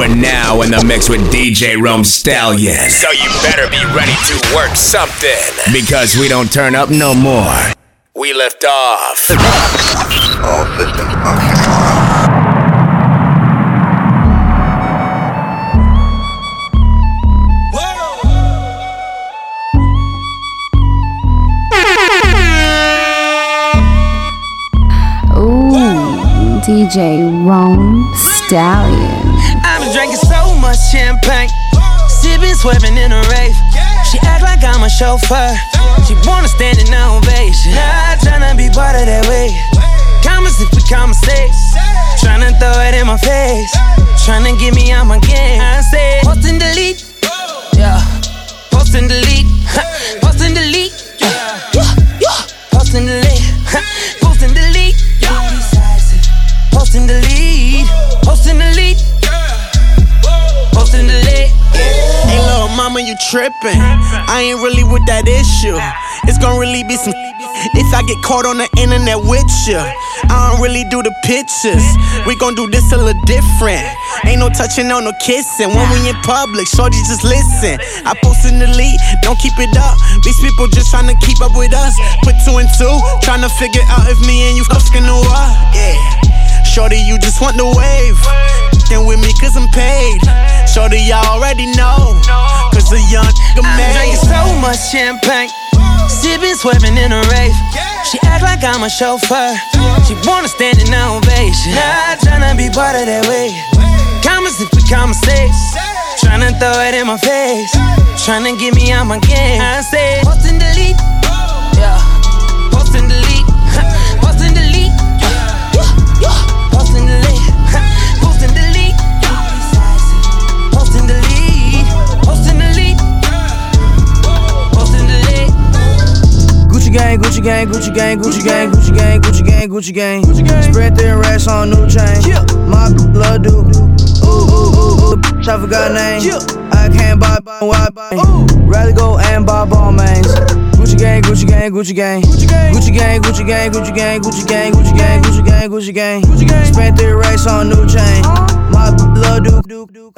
You are now in the mix with DJ Rome Stallion. So you better be ready to work something. Because we don't turn up no more. We lift off. All systems functional. DJ Rome Stallion. Much champagne, sipping, swerving in a rave. She act like I'm a chauffeur. She wanna stand in ovation. Not tryna be part of that way. Comments if we conversate. Tryna throw it in my face. Tryna get me out my game. I and delete. Mama, you trippin'. I ain't really with that issue. It's gonna really be some if I get caught on the internet with ya. I don't really do the pictures. We gon' do this a little different. Ain't no touching, no no kissing. When we in public, shorty just listen. I post in the lead, don't keep it up. These people just tryna keep up with us. Put two and two, tryna figure out if me and you fucking know what. Yeah. Shorty, you just want the wave. And with me, cause I'm paid. Shorty, y'all already know. Cause a young nigga I'm drinking so much champagne, sipping, swerving in a rave. She act like I'm a chauffeur. She wanna stand in ovation. Not tryna be part of that way. Comments if we conversate. Tryna throw it in my face. Tryna get me out my game. I say, post and delete. Yeah. Gucci gang, Gucci gang, Gucci gang, Gucci gang, Gucci gang, Gucci gang, Gucci gang. Gucci gang. Spread their racks on new chain. My love do. Ooh, ooh, ooh, ooh. I forgot name. I can't buy, buy, why buy. Rather go and buy Balmains. Gucci gang, Gucci gang, Gucci gang. Gucci gang, Gucci gang, Gucci gang, Gucci gang, Gucci gang, Gucci gang, Gucci gang, Gucci gang. Spent their racks on new chain. My love do. Ooh,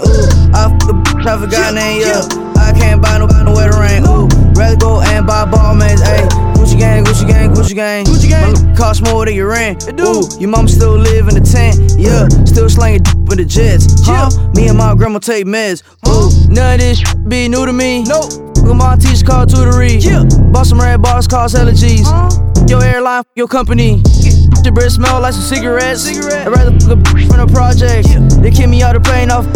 I fuck a bitch, I forgot name. Yeah, I can't buy no, buy no wedding ring. Ooh, rather go and buy Balmains. Ayy, Gucci gang, Gucci gang, Gucci gang. Gucci gang. My cost more than your rent. it Ooh, your mom still live in the tent. Yeah, still slanging with the jets. Huh? Me and my grandma take meds. Ooh, none of this be new to me. Nope. Look my teacher called tutory. Yeah. Bought some red bars, cause allergies. Your airline, your company. Your breath smell like some cigarettes. Cigarette. I'd rather fuck a bitch from the project. They kick me out the plane off.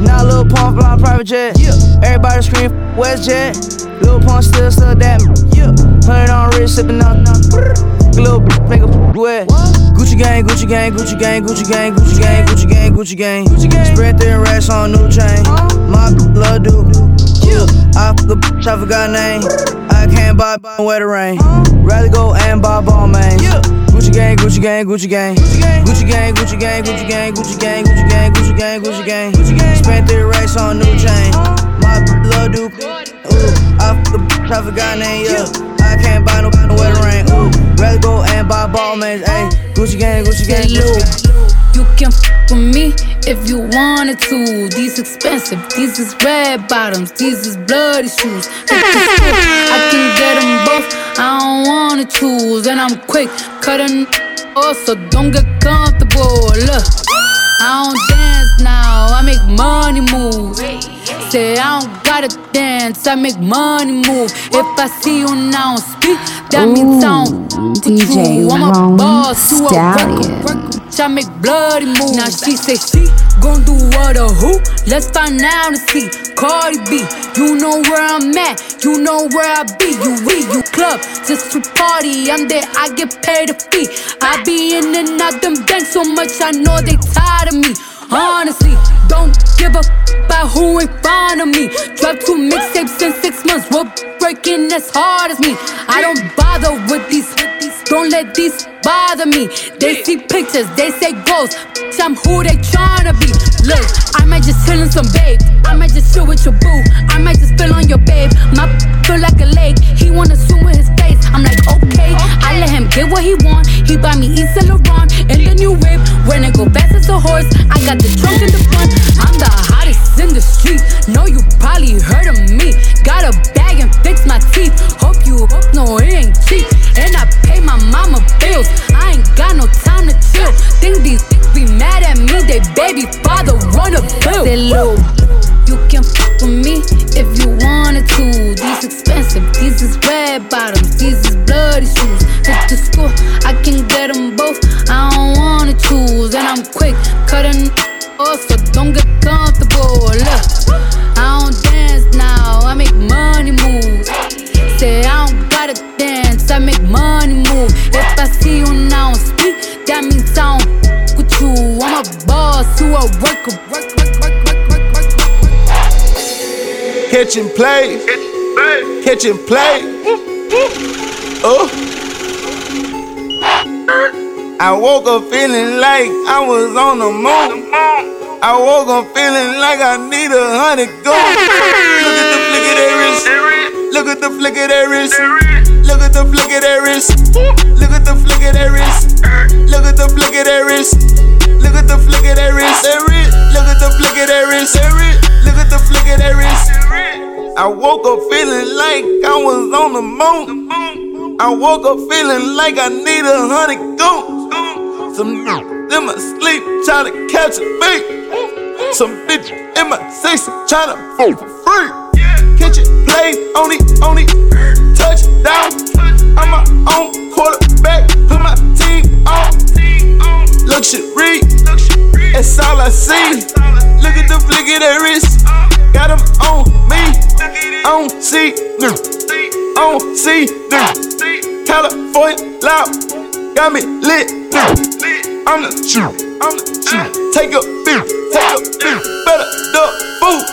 Now Lil Pump flying private jet. Everybody scream WestJet. Lil Pump still still that. Hundred on wrist, sipping on. Little bitch make a wet. Gucci gang, Gucci gang, Gucci gang, Gucci gang, Gucci gang, Gucci gang, Gucci gang. Gucci gang. Spread their racks on new chain. My love do. I fuck a bitch, I forgot name. I can't buy, buy weather rain. Rather go and buy ball mains. Gucci gang, Gucci gang, Gucci gang. Gucci gang, Gucci gang, Gucci gang, Gucci gang, Gucci gang, Gucci gang, Gucci gang. Spent three racks on new chain. My love do. Ooh, I I forgot name. Yeah, I can't buy no, weather rain. Ooh, rather go and buy Balmains. Ayy, Gucci gang, Gucci gang, Gucci gang. You can f with me if you wanted to. These expensive, these is red bottoms, these is bloody shoes. I can get them both, I don't wanna choose. And I'm quick, cutting off, so don't get comfortable. Look, I don't dance now, I make money moves. Say I don't gotta dance, I make money move. If I see you now speak, that means I don't Ooh, DJ you. I'm a boss, you a Stallion. worker, worker. I make bloody moves. Now she say she gon' do what or who? Let's find out and see. Cardi B, you know where I'm at, you know where I be. You we, you club, just to party. I'm there, I get paid a fee. I be in and out them banks so much, I know they tired of me. Honestly, don't give a f- about who in front of me. Drop two mixtapes in six months, we're breaking as hard as me. I don't bother with these. with these, don't let these bother me. They see pictures, they say ghosts. I'm who they tryna be. Look, I might just chill in some babe. I might just chill with your boo. I might just spill on your babe. My feel like a lake. He wanna swim with his face. I'm like, okay. I let him get what he want. He buy me Yves Saint Laurent in the new whip. When it go fast as a horse, I got the trunk in the front. I'm the hottest in the street. quick. Catch and play. Catch and play. Oh. I woke up feeling like I was on the moon. I woke up feeling like I need a hundred gold. Look at the flick of that wrist. Look at the flick of that wrist. Look at the flick of that wrist. Look at the flick of that wrist. Look at the flick of that wrist. Look at the flick of that wrist. Look at the flick of that wrist. Look at the flick of that wrist. I woke up feeling like I was on the moon. I woke up feeling like I need a hundred goons. Some in my sleep trying to catch a beat. Some bitch in my sex trying to fuck for free. Catch it, play, only, only, touchdown. I'm my own quarterback, put my team on. Luxury, that's all I see. Look at the flick of that wrist. Got them on me, on C, on C, California loud, got me lit. I'm the shoot, I'm the shoot. Take a beer, take a beer, better duck food,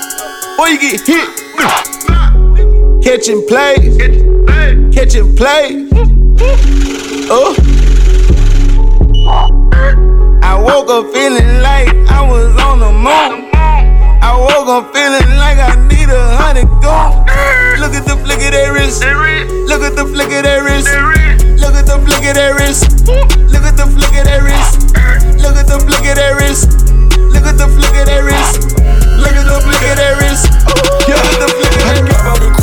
or you get hit. Catch and play, catch and play. Oh. I woke up feeling like I was on the moon. I woke up feeling like I need a hundred gold. Look at the flick of that wrist. Look at the flick of that wrist. Look at the flick of that wrist. Look at the flick of that wrist. Look at the flick of that wrist. Look at the flick of that wrist. Look at the flick of that wrist. Look at the flick of that wrist.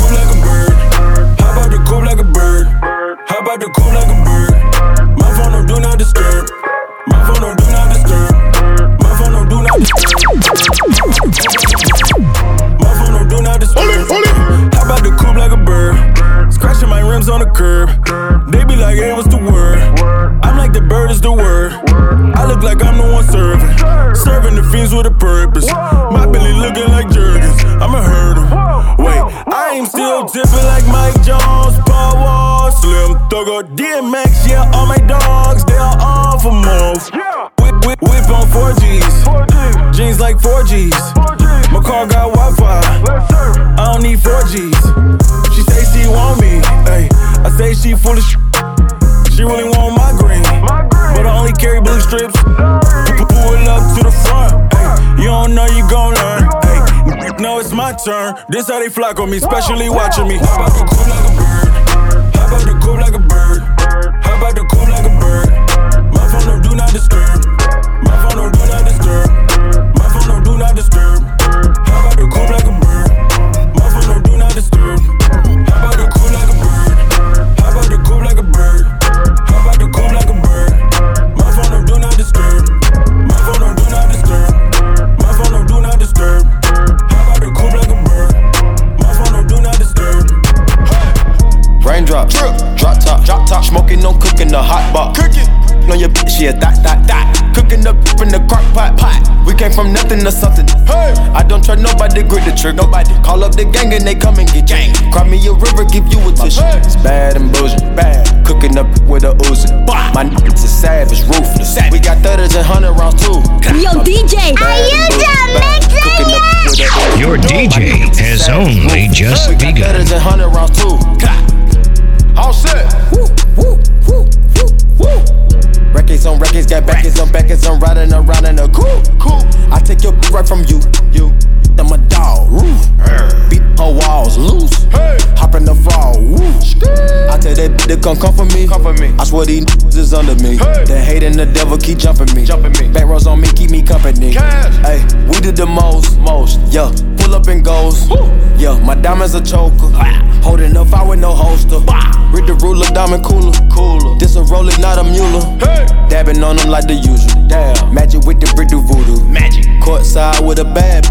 Turn. This how they flock on me, especially watching me. How about the cool like a bird? How about the cool like a bird? How about the cool like a bird? My phone don't do not disturb. My phone don't do not disturb. My phone don't do not disturb. Came from nothing to something. Hey, I don't trust nobody, grip the trick. Nobody call up the gang and they come and get gang. Cry me a river, give you a tissue. It's bad and bullshit, bad. Cooking up with a Uzi. My niggas is a savage, ruthless. We got thudders and hundred rounds too. Yo, DJ, are you done mixing Your DJ has only just We begun. thudders and hundred rounds too. All set. Records on records, got backers on backers, I'm riding around in a coupe. Cool. I take your right from you, you. I'm a dog, roof. Beat her walls loose. Hop in the fall, woo. I tell that bitch to come come for me. Come for me. I swear these niggas is under me. The hate and the devil keep jumping me. Jumping me. Back rows on me, keep me company. Hey, we did the most, most. Yeah, pull up and goes. Yeah, my diamonds a choker. Holding up, I with no holster. Read Dabbing on them like the usual. Damn. Magic with the brick do voodoo. Magic. Courtside with a bad.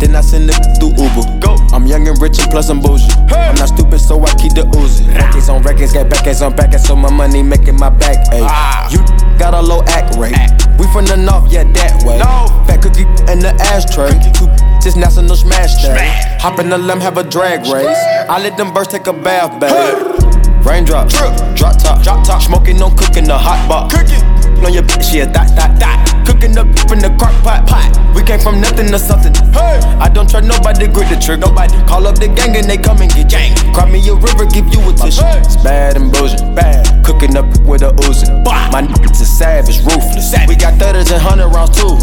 Then I send it through Uber. Go. I'm young and rich and plus I'm bougie. I'm not stupid, so I keep the Uzi. Records on records, got backers on backers, so my money making my back. Ayy. Ah. You got a low act rate. We from the north, yeah, that way. No. Fat cookie in the ashtray. Two just national smash day. Hop in the limb, have a drag race. I let them birds take a bath, babe. Raindrop, drop top, drop top. Smoking, no cooking, the hot pot. Cooking on your bitch, yeah, dot, dot, dot. Cooking up in the crock pot, pot. We came from nothing to something. Hey, I don't trust nobody, grip the trigger. Nobody call up the gang and they come and get gang. Cry me a river, give you a tissue. It's bad and bullshit, bad. Cooking up with a Uzi. My niggas is savage, ruthless. We got thudders and hundred rounds too.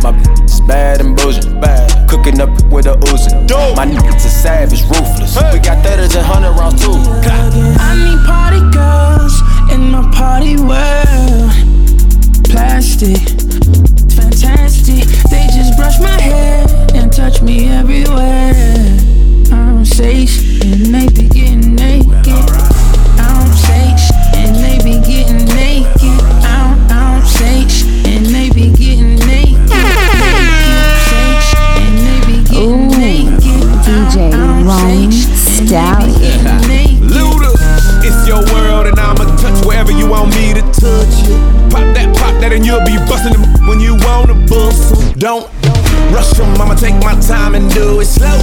My bitch is bad and bullshit, bad. Cooking up with a Uzi. My niggas is savage, ruthless. We got thudders and hundred rounds too. I need party girls in my party world. Plastic, fantastic. They just brush my hair and touch me everywhere. I'm safe and they be getting naked. And they be getting naked. I'm, I'm safe and they be getting naked. Safe and they be getting naked. DJ Rome Stallion. Your world and I'ma touch wherever you want me to touch you. Pop that, pop that, and you'll be busting them when you wanna bust 'em. Don't rush them, I'ma take my time and do it slow.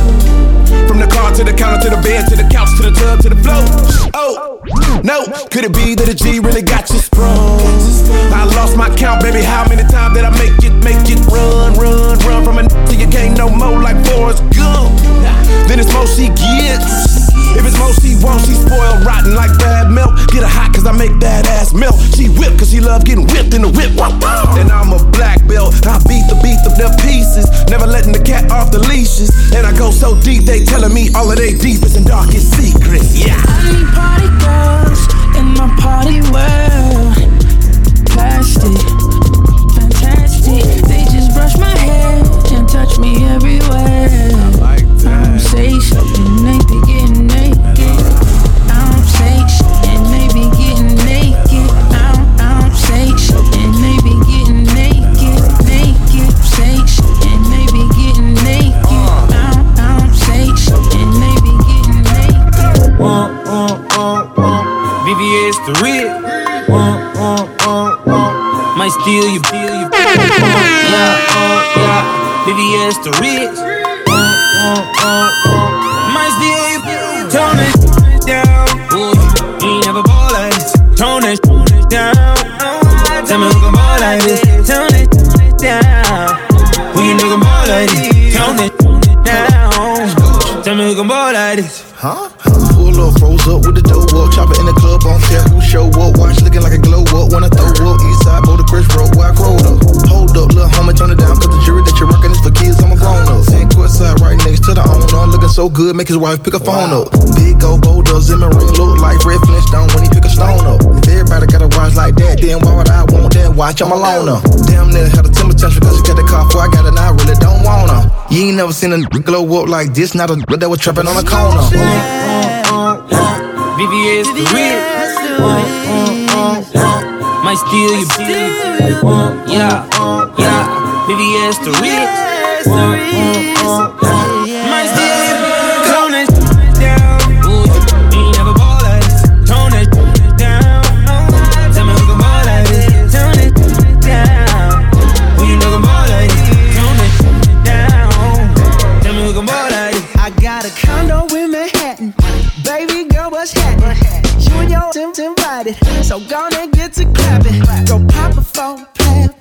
From the car to the counter to the bed to the couch to the tub to the floor. Oh, no, could it be that a G really got you sprung? I lost my count, baby. How many times did I make it, make it run, run, run from a n- till you can't no more like Forrest Gump? Then it's more she gets. If it's more she wants, she spoiled rotten like bad milk. Get her hot cause I make that ass melt. She whip cause she love getting whipped in the whip. And I'm a black belt. I beat the beat of their pieces. Never letting the cat off the leashes. And I go so deep, they telling me all of their deepest and darkest secrets. Yeah. I need party girls in my party world. Plastic, fantastic. They just brush my hair and touch me everywhere. I'm safe and they be getting naked. So good, make his wife pick a phone up. Big old boulders in my ring, look like Fred Flintstone when he pick a stone up. If everybody got a watch like that, then why would I want that watch? I'm alone now. Damn near had a temper tantrum cause she got the car before I got it, and I really don't want her. You ain't never seen a glow up like this, not a that was trapping on the corner. VVS the real. Might steal you, uh, yeah, yeah. VVS the real. Baby girl, what's happening? You and your Tim's invited. So gonna get to clapping. Go pop a phone, Pop,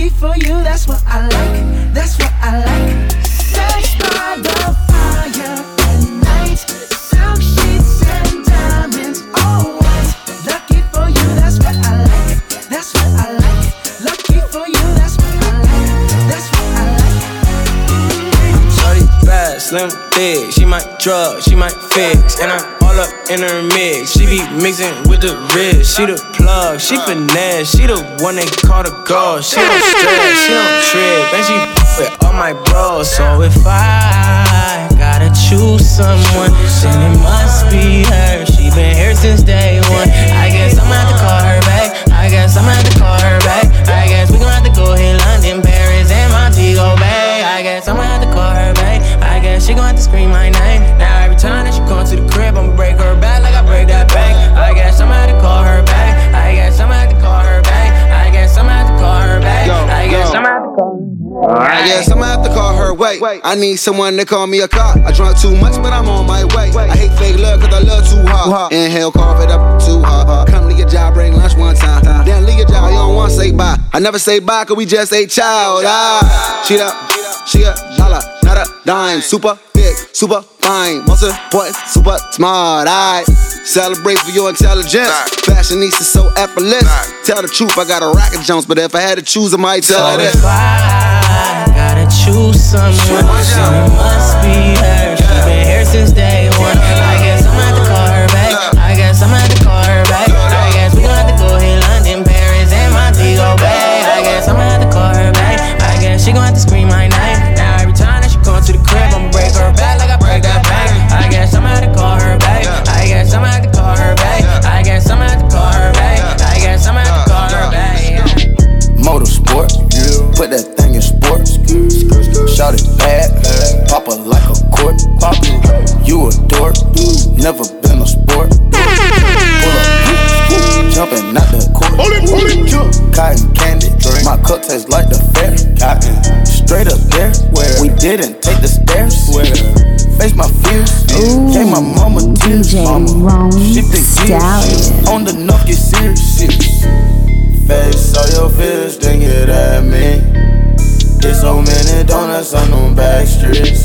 Lucky for you, that's what I like. That's what I like. Sex by the fire might drug, she might fix. And I'm all up in her mix. She be mixing with the wrist. She the plug, she finesse. She the one they call the girl. She don't stress, she don't trip. And she with all my bros. So if I gotta choose someone, then it must be her. She been here since day one. I guess I'ma have to call her back. I guess I'ma have to call her back. I guess we gon' have to go hit she gon' have to scream my name. Now every time that she come to the crib, I'ma break her back like I break that bank. I guess I'ma have to call her back. I guess I'ma have to call her back. I guess I'ma have to call her back. I guess I'ma have to call her back. I guess I'ma have to call her. Wait, I need someone to call me a cop. I drunk too much, but I'm on my way. I hate fake love, cause I love too hard. Inhale, cough it up too hard. Come to your job, bring lunch one time. Then leave your job, you don't wanna say bye. I never say bye, cause we just a child. Ah, she up, she a dollar, not a dime. Super big, super fine. Most important, super smart. I celebrate for your intelligence. Fashionista so effortless. Tell the truth, I got a racket Jones, but if I had to choose, I might tell her So this. if I gotta choose someone, then it must be her. She been here since day one. Didn't take the stairs. Where face my fears, gave my mama tears. DJ Mama, Rome shift the gears on the knock, get serious. Face all your fears, then get at me. Get so many donuts on them back streets.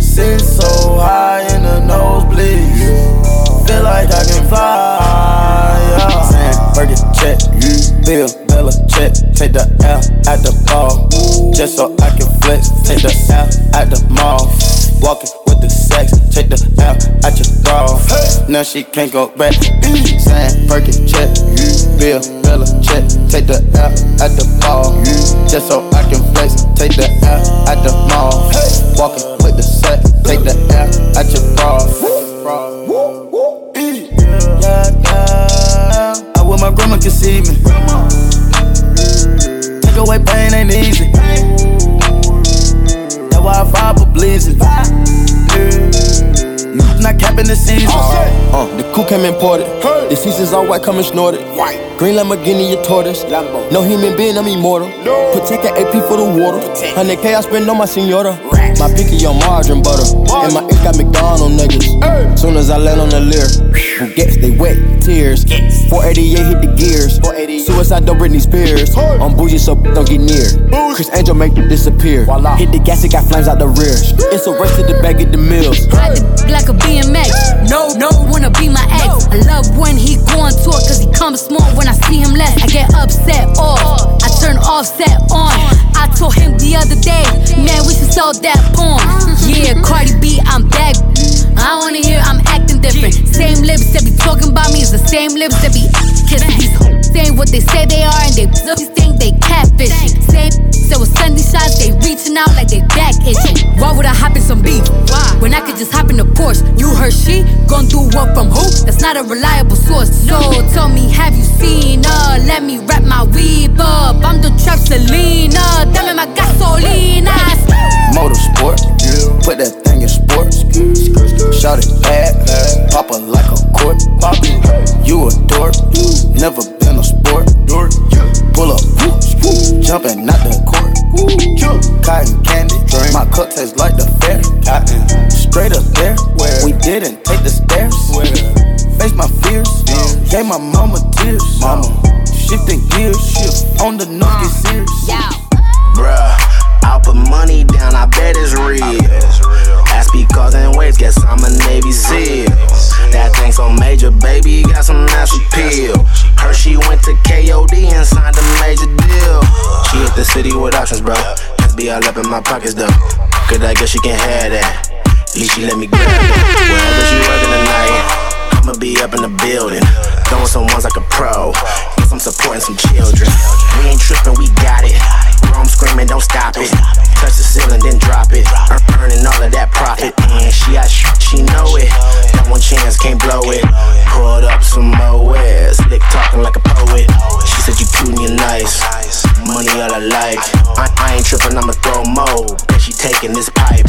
Sit so high in the nosebleeds. Feel like I can fly. Yeah. Saying, Burger check, you, Bill, Bella check. Take the L at the ball. Just so flex. Take the L at the mall. Walking with the sex. Take the L at your bra. Now she can't go back. Saying, Burger check, Bill, Bella check. Take the L at the ball. Just so I can flex. Take the L at the mall. Walking with the sex. Take the L at your bra. I wish my grandma could see me. Take away pain ain't easy. That's why I fire for blazing. Not capping the season. Uh, the coupe came imported. The seasons all white, coming snorted. Green Lamborghini, a tortoise. No human being, I'm immortal. Protect the AP for the water. 100K I spend on my senora. My picky on margarine butter. And my ink got McDonald niggas. Soon as I land on the Lear, Bugattis, they wet, tears. 488 hit the gears. Suicide, don't Britney Spears. I'm bougie, so don't get near. Criss Angel make it disappear. Hit the gas, it got flames out the rear. It's a race to the bag of the mills. Ride the like a BMX. No, no, wanna be my ex. I love when he go on tour, cause he comes small when I see him less. I get upset off, I turn offset on. I told him the other day, man, we should sell that Yeah, Cardi B, I'm back. I wanna hear I'm acting different. Same lips that be talking about me is the same lips that be kissing. Saying what they say they are, and they think they catfish. Same so with Sunday shots, they reaching out like they back itching. Why would I hop in some beef? When I could just hop in the Porsche. You heard she gon' do what from who? That's not a reliable source. So tell me, have you seen her? Let me wrap my weave up. I'm the trap Selena. Dame my gasolina. Motorsport, put that thing in sports. Shout it bad, pop it like a court. You a dork, never been a sport. Pull up, jumping out the court. Cotton candy, my cup tastes like the fair. Straight up there, we didn't take the stairs. Face my fears, gave my mama tears. Mama, shifting gears, on the knock, get serious. Bruh, I'll put money down, I bet it's real. Ask because and ways, guess I'm a Navy SEAL. That thing so major, baby, got some ass appeal. Heard she went to KOD and signed a major deal. She hit the city with options, bro. Be all up in my pockets, though. Cause I guess she can have that. At least she let me grab it. Wherever she working tonight, I'ma be up in the building. Throwing some ones like a pro. Guess I'm supporting some children. We ain't tripping, we got it. Rome screaming, don't stop it. Touch the ceiling, then drop it. Earn- Earning all of that profit. And she out, sh- she know it. That one chance can't blow it. Pulled up some Moeds. Slick talking like a poet. She said you cute and you nice. Money all I like. I, I ain't tripping, I'ma throw mo. Bet she taking this pipe.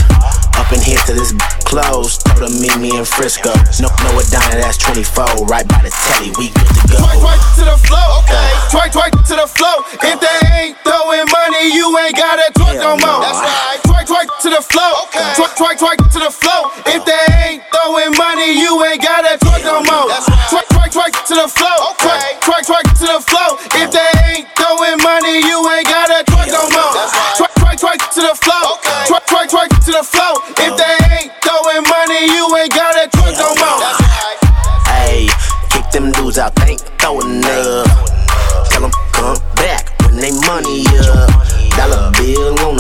Up in here to this b- close. Told her meet me in Frisco. No, no, a diner, that's 24. Right by the telly, we good to go. Twerk, twerk to the flow. Okay. Twerk, twerk to the flow. If they ain't throwing money, you ain't gotta twerk no more. That's right. To the flow. Okay. Twerk, twerk, twerk to the flow. If they ain't throwing money, you ain't gotta twerk no more. Twerk, twerk, twerk to the flow. Twerk, twerk, twerk to the flow. If they ain't throwing money, you ain't gotta twerk no more. Twerk, twerk, twerk to the flow. Twerk, twerk, twerk to the flow. If they ain't throwing money, you ain't gotta twerk no more. That's right. Ayy, kick them dudes out, they ain't throwing up.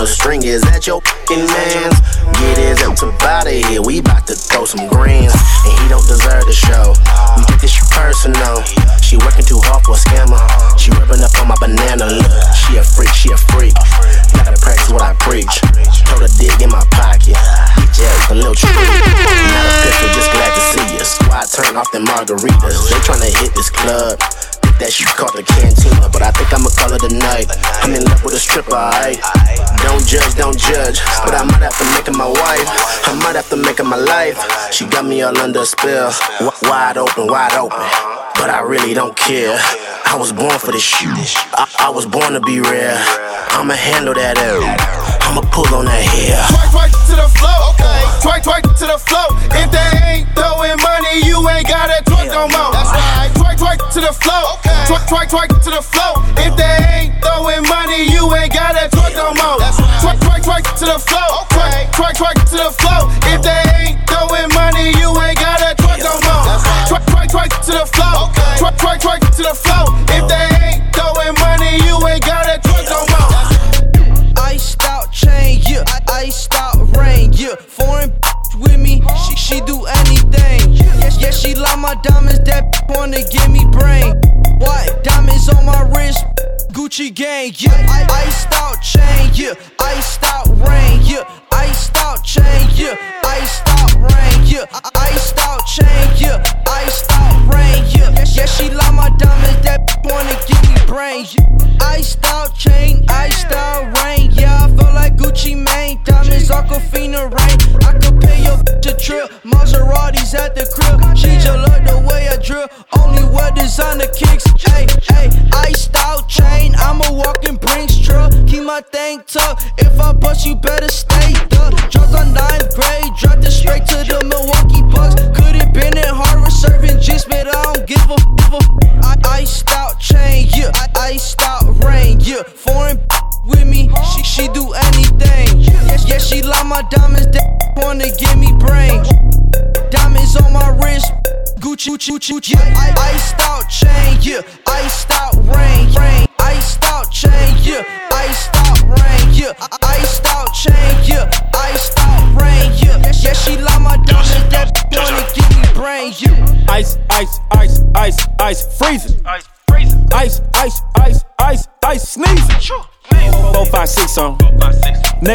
The string, is that your fucking man's? Get his up to body here, we bout to throw some grands. And he don't deserve the show. We take this shit personal. She working too hard for a scammer. She rubbing up on my banana. Look, she a freak, she a freak. Gotta practice what I preach. Told her dig in my pocket. Bitch ass a little treat. Not official, just glad to see you. Squad turn off the margaritas. They tryna hit this club. That she called the cantina, night. I'm in love with a stripper, alright? Don't judge, don't judge. But I might have to make her my wife. I might have to make her my life. She got me all under a spell. W- wide open, wide open. But I really don't care. I was born for this shit. I, I was born to be rare. I'ma handle that L. I'ma pull on that hair. Twerk, twerk to the flow. Okay. Twerk, twerk to the flow. If they ain't throwing money, you ain't gotta twerk no more. That's right. Twerk, twerk the flow. Okay. Twerk, twerk, twerk to the flow. If they ain't throwing money, you ain't gotta twerk no more. Twerk, twerk, twerk to the flow. Okay. Twerk, twerk to the flow. If they ain't throwing tucked, if I bust, you better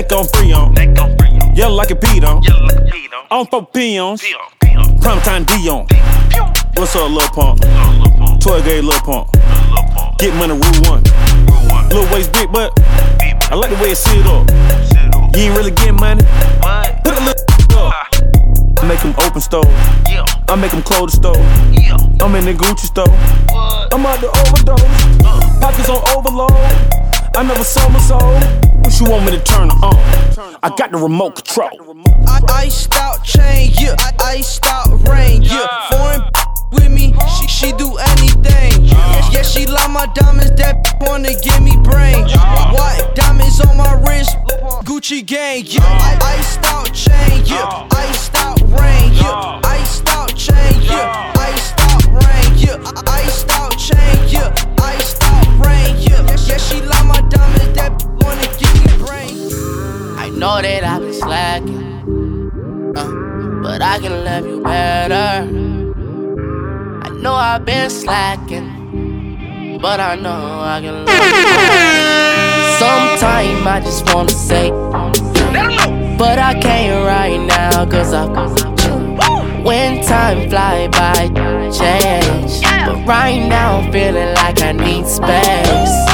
Neck on free on. Yellow like a beat on. On four peons. Prime time Deion. What's up, Lil Pump? 12 gauge Lil Pump. Get money, rule one. Lil waist big, but I like the way it sit up. You ain't really getting money. Put a little up. I make them open store. I make them close the store. I'm in the Gucci store. I'm out the overdose. Pockets on overload. I never sold my soul. What you want me to turn on? I got the remote control. I iced out chain, yeah. I iced out rain, yeah. Foreign with me, she she do anything. Yeah, she love my diamonds, that wanna give me brain. What? Diamonds on my wrist, Gucci gang, yeah. I iced out chain, yeah. Iced out rain, yeah. Iced out chain, yeah. better. I know I've been slacking, but I know I can learn. Sometime I just wanna say, but I can't right now, cause I. When time fly by, change. But right now I'm feeling like I need space.